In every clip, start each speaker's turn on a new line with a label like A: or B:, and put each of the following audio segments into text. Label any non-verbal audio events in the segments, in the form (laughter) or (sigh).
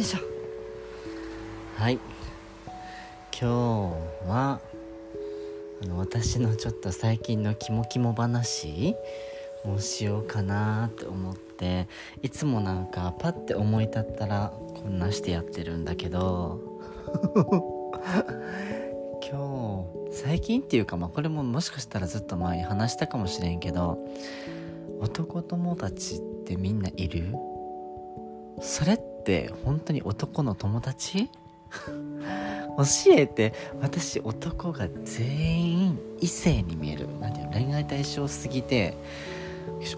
A: いしょ。はい。今日はあの私のちょっと最近のキモキモ話をしようかなって思っていつもなんかパッて思い立ったらこんなしてやってるんだけど。(laughs) 今日最近っていうかまあこれももしかしたらずっと前に話したかもしれんけど男友達ってみんないる？それって本当に男の友達？(laughs) 教えて。私男が全員異性に見える。なんていうの？恋愛対象すぎて。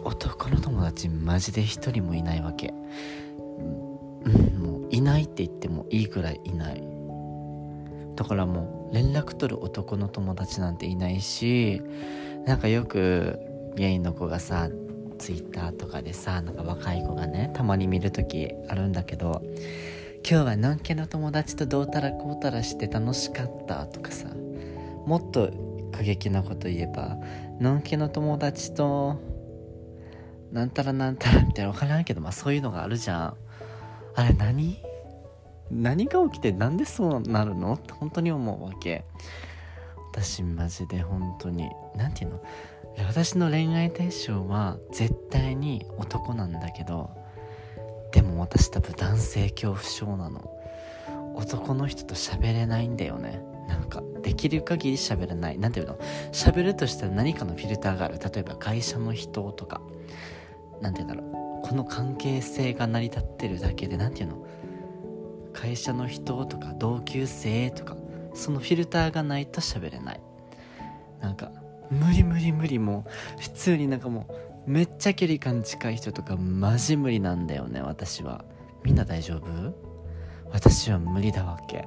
A: 男の友達マジで一人もいないわけ。うんもういないって言ってもいいぐらいいない。だからもう連絡取る男の友達なんていないしなんかよくゲイの子がさツイッターとかでさなんか若い子がねたまに見る時あるんだけど今日はのんけの友達とどうたらこうたらして楽しかったとかさもっと過激なこと言えばのんけの友達となんたらなんたらみたいな分からんけどまあそういうのがあるじゃん。あれ何？何が起きてなんでそうなるの？って本当に思うわけ。私マジで本当に何て言うの？私の恋愛対象は絶対に男なんだけどでも私多分男性恐怖症なの。男の人と喋れないんだよね。なんかできる限り喋れない。何ていうの？喋るとしたら何かのフィルターがある。例えば会社の人とか。何て言うんだろう。この関係性が成り立ってるだけで何て言うの？会社の人とか同級生とか。そのフィルターがないと喋れない。なんか無理無理無理もう普通になんかもうめっちゃ距離感近い人とかマジ無理なんだよね私は。みんな大丈夫？私は無理だわけ。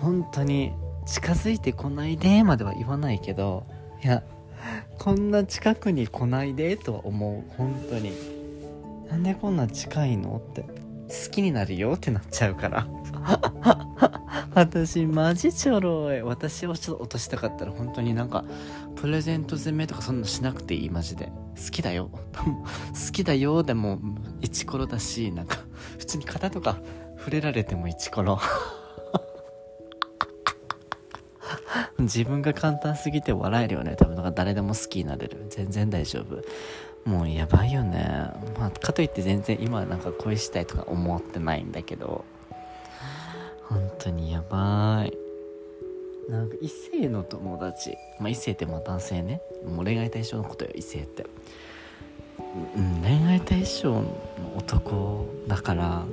A: 本当に近づいてこないでまでは言わないけどいやこんな近くに来ないでとは思う。本当に。なんでこんな近いのって。好きになるよってなっちゃうから。私マジちょろい。私をちょっと落としたかったら本当になんかプレゼント攻めとかそんなしなくていい。マジで。好きだよ。(laughs) 好きだよでもイチコロだしなんか普通に肩とか触れられてもイチコロ。(laughs) 自分が簡単すぎて笑えるよね。多分だか誰でも好きになれる。全然大丈夫。もうやばいよね。まあかといって全然今なんか恋したいとか思ってないんだけど。本当にやばい。なんか異性の友達。まあ異性ってまあ男性ね。もう恋愛対象のことよ異性って。うん恋愛対象の男だから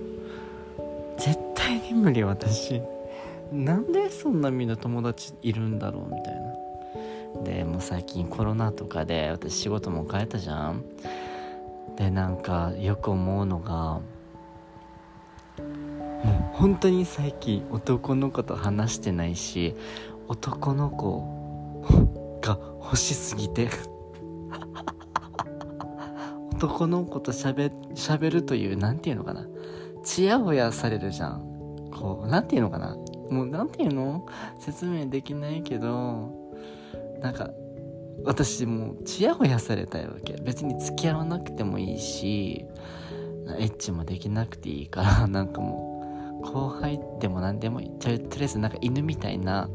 A: 絶対に無理私。なんでそんなみんな友達いるんだろうみたいな。でもう最近コロナとかで私仕事も変えたじゃん。でなんかよく思うのがもう本当に最近男の子と話してないし男の子 (laughs) が欲しすぎて。(laughs) 男の子としゃべべるという何て言うのかな。ちやほやされるじゃん。こう何て言うのかな。もう何て言うの？説明できないけどなんか私もうちやほやされたいわけ。別に付き合わなくてもいいしエッチもできなくていいから (laughs) なんかもう後輩でも何でもいい。とりあえずなんか犬みたいな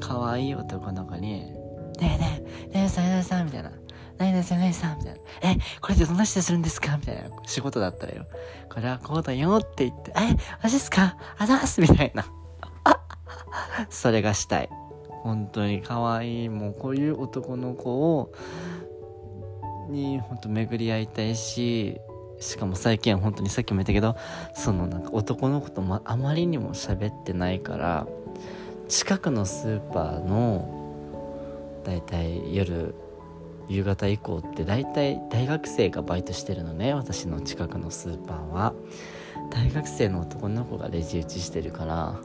A: 可愛い男の子に「ねえねえねえさんねえさん」みたいな「何々さん何さん」みたいな「えこれでどんなしてするんですか?」みたいな。仕事だったらよ「これはこうだよ」って言って「えマジっすか？あざーす」みたいな。(laughs) それがしたい。本当に可愛いもうこういう男の子をに本当巡り合いたいししかも最近本当にさっきも言ったけどそのなんか男の子と、あまりにも喋ってないから近くのスーパーのだいたい夜夕方以降って大体大学生がバイトしてるのね私の近くのスーパーは。大学生の男の子がレジ打ちしてるから。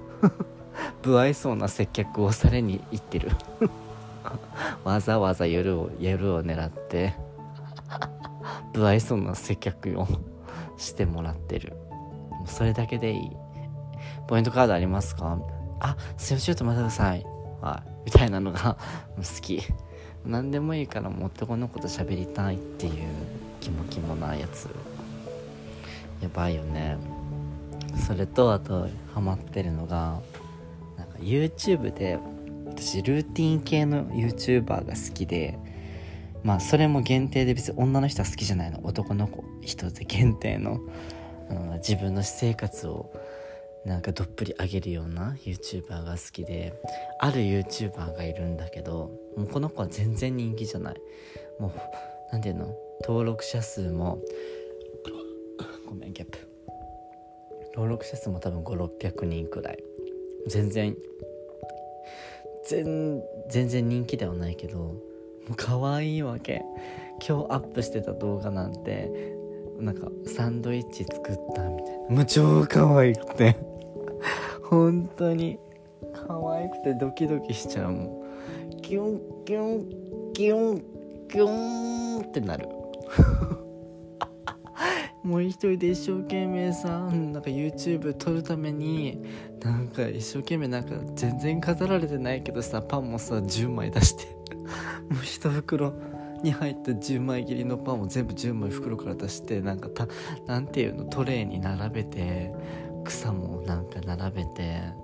A: 不愛想な接客をされに行ってる。(laughs) わざわざ夜を夜を狙って (laughs) 不愛想な接客をしてもらってる。もうそれだけでいい。ポイントカードありますか？あすいませんちょっと待ってください。はいみたいなのが (laughs) 好き。何でもいいからもっとこの子と喋りたいっていうキモキモなやつ。やばいよね。それとあとハマってるのが YouTube で私ルーティン系の YouTuber が好きでまあそれも限定で別に女の人は好きじゃないの。男の子人で限定の、うん、自分の私生活をなんかどっぷり上げるような YouTuber が好きである YouTuber がいるんだけどもうこの子は全然人気じゃない。もう何て言うの？登録者数もごめんギャップ。登録者数も多分5600人くらい。全然。全然人気ではないけどもう可愛いわけ。今日アップしてた動画なんてなんかサンドイッチ作ったみたいな。もう超可愛くて。本当に。可愛くてドキドキしちゃうもん。キュンキュンキュンキュンってなる。もう一人で一生懸命さなんか YouTube 撮るためになんか一生懸命なんか全然飾られてないけどさパンもさ10枚出して。(laughs) もう一袋に入った10枚切りのパンを全部10枚袋から出してなんかたなんていうのトレーに並べて草もなんか並べて。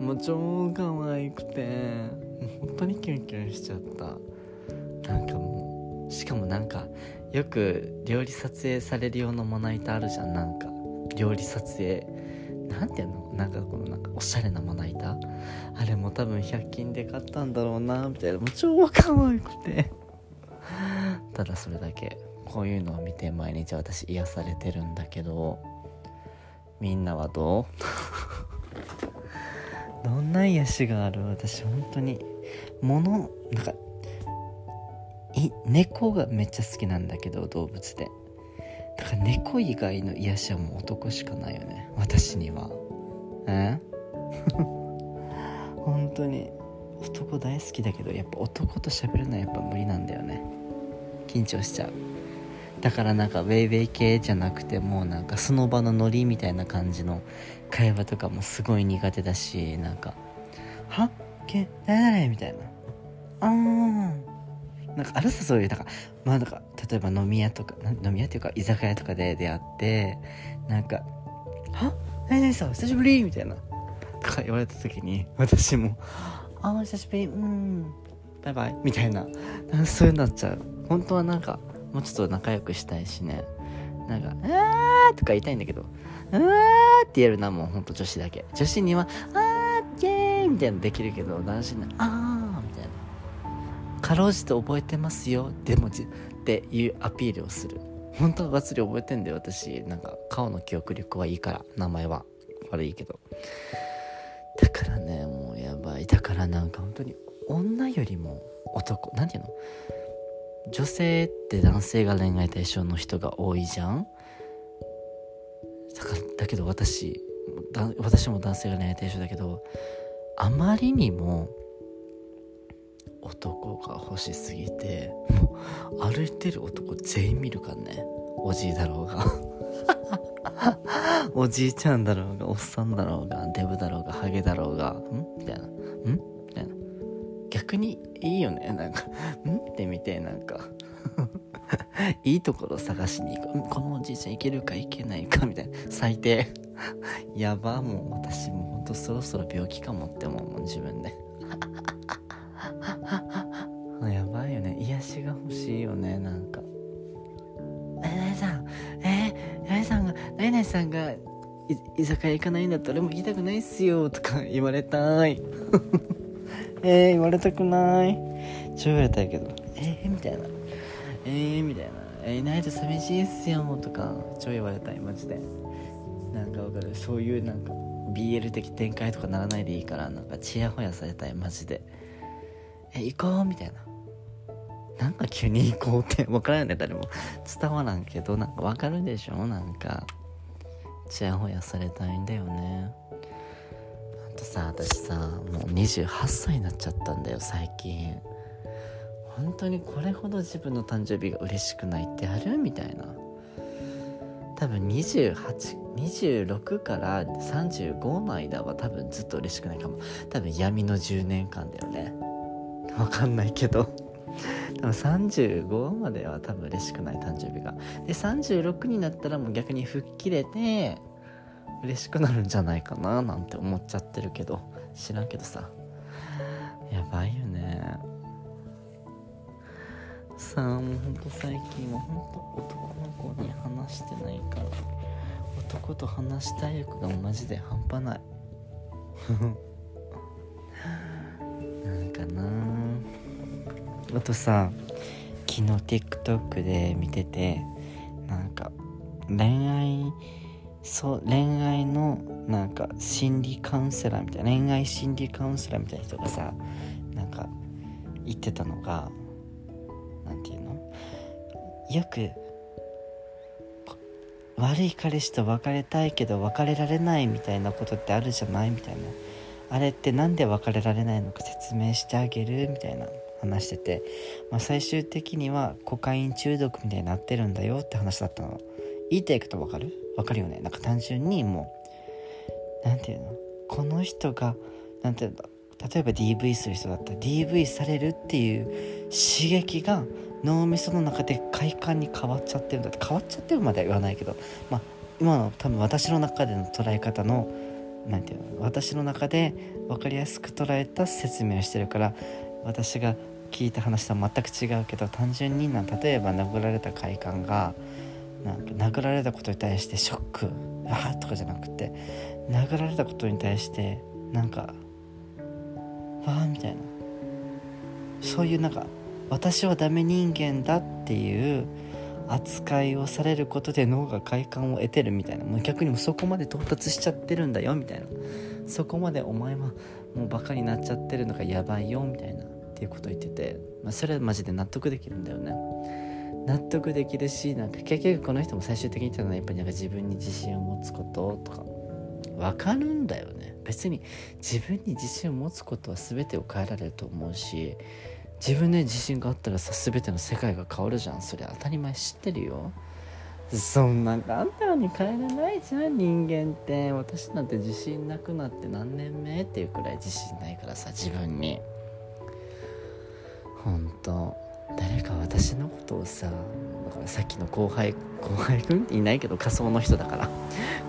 A: もう超可愛くて本当にキュンキュンしちゃった。なんかもうしかもなんかよく料理撮影される用のまな板あるじゃん。なんか料理撮影。なんていうの？なんかこのなんかおしゃれなまな板？あれも多分100均で買ったんだろうなみたいな。もう超可愛くて。ただそれだけ。こういうのを見て毎日私癒されてるんだけど。みんなはどう？(laughs) どんな癒しがある？私本当に。物なんか猫がめっちゃ好きなんだけど動物で。だから猫以外の癒しはもう男しかないよね。私には。え？(laughs) 本当に。男大好きだけどやっぱ男と喋るのはやっぱ無理なんだよね。緊張しちゃう。だからなんかウェイウェイ系じゃなくてもうなんかその場のノリみたいな感じの会話とかもすごい苦手だしなんか「はっけ？誰誰?」みたいな「あー。なんかあるさそういうなんかまあなんか例えば飲み屋とか飲み屋っていうか居酒屋とかで出会ってなんか「は？何々さん久しぶり?」みたいなとか言われた時に (laughs) 私も「ああ久しぶりうんバイバイ」みたいななんかそういうなっちゃう。本当はなんかもうちょっと仲良くしたいしね。なんか「あー」とか言いたいんだけど「あー」って言えるのはもうほんと女子だけ。女子には「あーイェーイ」みたいなのできるけど男子には「あー」みたいな「かろうじて覚えてますよ」でもじっていうアピールをする。本当はがっつり覚えてんだよ私。なんか顔の記憶力はいいから名前は。悪いけど。だからねもうやばい。だからなんか本当に女よりも男。何て言うの？女性って男性が恋愛対象の人が多いじゃん。だからだけど私だ私も男性が恋愛対象だけどあまりにも男が欲しすぎてもう歩いてる男全員見るからね。おじいだろうが。(laughs) おじいちゃんだろうがおっさんだろうがデブだろうがハゲだろうがん？みたいな「ん?」みたいな。逆にいいよね。なんか「ん?」って見てなんか。(laughs) いいところ探しに行く。このおじいちゃんいけるかいけないかみたいな。最低。(laughs) やばもう私もうほんとそろそろ病気かもって思うもん自分で。やさんがな々さんが居酒屋行かないんだったら俺も行きたくないっすよ」とか言われたい。(laughs) えー、言われたくない。超言われたいけど。えー、みたいな。えー、みたいな「えー、いないと寂しいっすよ」とか超言われたいマジで。なんかわかる。そういうなんか BL 的展開とかならないでいいからなんかチヤホヤされたいマジで。え行こうみたいな。なんか急に行こうって分からんよね誰も。伝わらんけどなんか分かるでしょ？なんかチヤホヤされたいんだよね。あとさ私さもう28歳になっちゃったんだよ最近。本当にこれほど自分の誕生日が嬉しくないってある？みたいな。多分2826から35の間は多分ずっと嬉しくないかも。多分闇の10年間だよね。わかんないけど。多分35までは多分嬉しくない誕生日が。で36になったらもう逆に吹っ切れて嬉しくなるんじゃないかななんて思っちゃってるけど。知らんけどさ。やばいよね。さあもうほんと最近はほんと男の子に話してないから。男と話したい欲がマジで半端ない。なんかなあ。あとさ昨日 TikTok で見ててなんか恋愛そう恋愛のなんか心理カウンセラーみたいな恋愛心理カウンセラーみたいな人がさなんか言ってたのが何て言うの？よく悪い彼氏と別れたいけど別れられないみたいなことってあるじゃない？みたいな。あれって何で別れられないのか説明してあげる？みたいな。話してて、まあ、最終的にはコカイン中毒みたいになってるんだよって話だったの。言いたいこと分かる？分かるよね。なんか単純にもう何て言うの？この人が何て言うんだ？例えば DV する人だったら DV されるっていう刺激が脳みその中で快感に変わっちゃってるんだって。変わっちゃってるまでは言わないけどまあ今の多分私の中での捉え方の何て言うの？私の中で分かりやすく捉えた説明をしてるから私が聞いた話とは全く違うけど単純にな例えば殴られた快感がなんか殴られたことに対してショックああとかじゃなくて殴られたことに対してなんかわあみたいな。そういうなんか私はダメ人間だっていう扱いをされることで脳が快感を得てるみたいな。もう逆にもそこまで到達しちゃってるんだよみたいな。そこまでお前はもうバカになっちゃってるのがやばいよみたいな。っていうことを言ってて、まあ、それはマジで納得できるんだよね。納得できるしなんか結局この人も最終的に言ったのはやっぱりなんか自分に自信を持つこととか。分かるんだよね。別に自分に自信を持つことは全てを変えられると思うし自分で自信があったらさ全ての世界が変わるじゃん。それ当たり前知ってるよ。そんな簡単に変えれないじゃん人間って。私なんて自信なくなって何年目っていうくらい自信ないからさ自分に。ほんと誰か私のことをさだからさっきの後輩後輩くんいないけど仮想の人だから。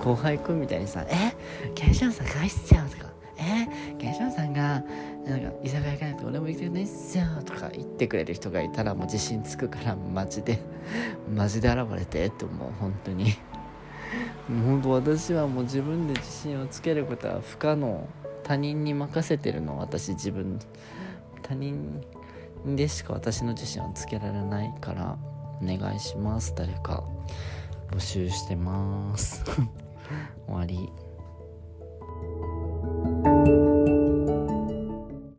A: 後輩くんみたいにさ「え？ケンションさん返しちゃう」とか「え？ケンションさんがなんか居酒屋行かないと俺も行きたくないっすよ」とか言ってくれる人がいたらもう自信つくからマジで。マジで現れてって思う。本当に。本当私はもう自分で自信をつけることは不可能。他人に任せてるの私自分。他人でしか私の自信はつけられないからお願いします。誰か募集してます。(laughs) 終わり。